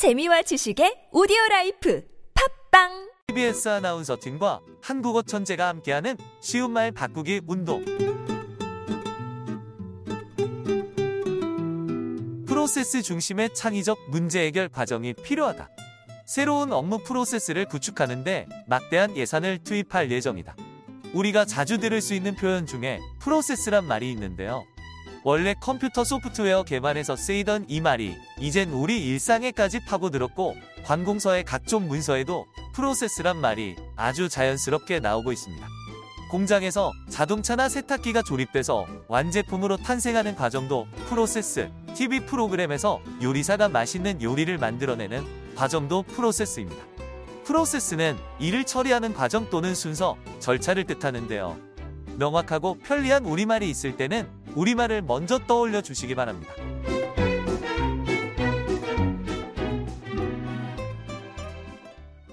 재미와 지식의 오디오 라이프 팟빵 TBS 아나운서 팀과 한국어 천재가 함께하는 쉬운 말 바꾸기 운동. 프로세스 중심의 창의적 문제 해결 과정이 필요하다. 새로운 업무 프로세스를 구축하는데 막대한 예산을 투입할 예정이다. 우리가 자주 들을 수 있는 표현 중에 프로세스란 말이 있는데요. 원래 컴퓨터 소프트웨어 개발에서 쓰이던 이 말이 이젠 우리 일상에까지 파고들었고 관공서의 각종 문서에도 프로세스란 말이 아주 자연스럽게 나오고 있습니다. 공장에서 자동차나 세탁기가 조립돼서 완제품으로 탄생하는 과정도 프로세스, TV 프로그램에서 요리사가 맛있는 요리를 만들어내는 과정도 프로세스입니다. 프로세스는 일을 처리하는 과정 또는 순서, 절차를 뜻하는데요. 명확하고 편리한 우리말이 있을 때는 우리말을 먼저 떠올려 주시기 바랍니다.